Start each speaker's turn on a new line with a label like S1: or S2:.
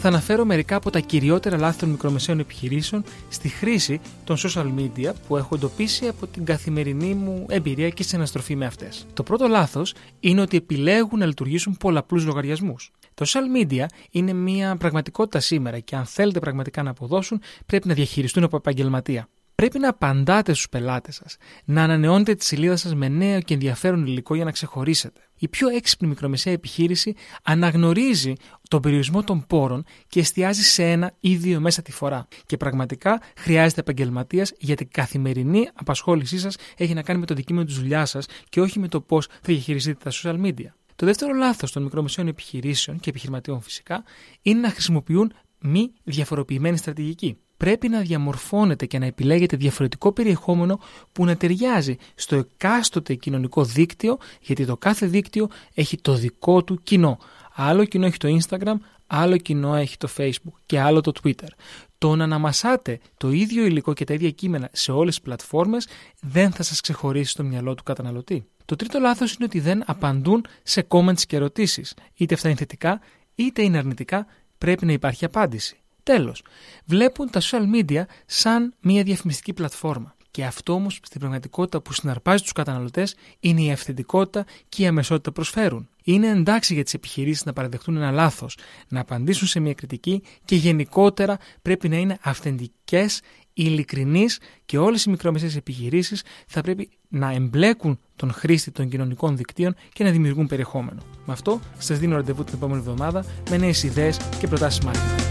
S1: θα αναφέρω μερικά από τα κυριότερα λάθη των μικρομεσαίων επιχειρήσεων στη χρήση των social media που έχω εντοπίσει από την καθημερινή μου εμπειρία και συναστροφή με αυτές. Το πρώτο λάθος είναι ότι επιλέγουν να λειτουργήσουν πολλαπλούς λογαριασμούς. Το social media είναι μια πραγματικότητα σήμερα και αν θέλετε πραγματικά να αποδώσουν πρέπει να διαχειριστούν από επαγγελματία. Πρέπει να απαντάτε στους πελάτες σας, να ανανεώνετε τη σελίδα σας με νέο και ενδιαφέρον υλικό για να ξεχωρίσετε. Η πιο έξυπνη μικρομεσαία επιχείρηση αναγνωρίζει τον περιορισμό των πόρων και εστιάζει σε ένα ή δύο μέσα τη φορά. Και πραγματικά χρειάζεται επαγγελματίας γιατί η καθημερινή απασχόλησή σας έχει να κάνει με το αντικείμενο της δουλειάς σας και όχι με το πώς θα διαχειριστείτε τα social media. Το δεύτερο λάθος των μικρομεσαίων επιχειρήσεων και επιχειρηματιών φυσικά είναι να χρησιμοποιούν μη διαφοροποιημένη στρατηγική πρέπει να διαμορφώνετε και να επιλέγετε διαφορετικό περιεχόμενο που να ταιριάζει στο εκάστοτε κοινωνικό δίκτυο, γιατί το κάθε δίκτυο έχει το δικό του κοινό. Άλλο κοινό έχει το Instagram, άλλο κοινό έχει το Facebook και άλλο το Twitter. Το να αναμασάτε το ίδιο υλικό και τα ίδια κείμενα σε όλες τις πλατφόρμες δεν θα σας ξεχωρίσει στο μυαλό του καταναλωτή. Το τρίτο λάθος είναι ότι δεν απαντούν σε comments και ερωτήσεις. Είτε αυτά είναι θετικά, είτε είναι αρνητικά, πρέπει να υπάρχει απάντηση. Τέλος, βλέπουν τα social media σαν μια διαφημιστική πλατφόρμα. Και αυτό όμως στην πραγματικότητα που συναρπάζει τους καταναλωτές είναι η αυθεντικότητα και η αμεσότητα προσφέρουν. Είναι εντάξει για τις επιχειρήσεις να παραδεχτούν ένα λάθος, να απαντήσουν σε μια κριτική και γενικότερα πρέπει να είναι αυθεντικές, ειλικρινείς και όλες οι μικρομεσαίες επιχειρήσεις θα πρέπει να εμπλέκουν τον χρήστη των κοινωνικών δικτύων και να δημιουργούν περιεχόμενο. Με αυτό σας δίνω ραντεβού την επόμενη εβδομάδα με νέες ιδέες και προτάσεις marketing.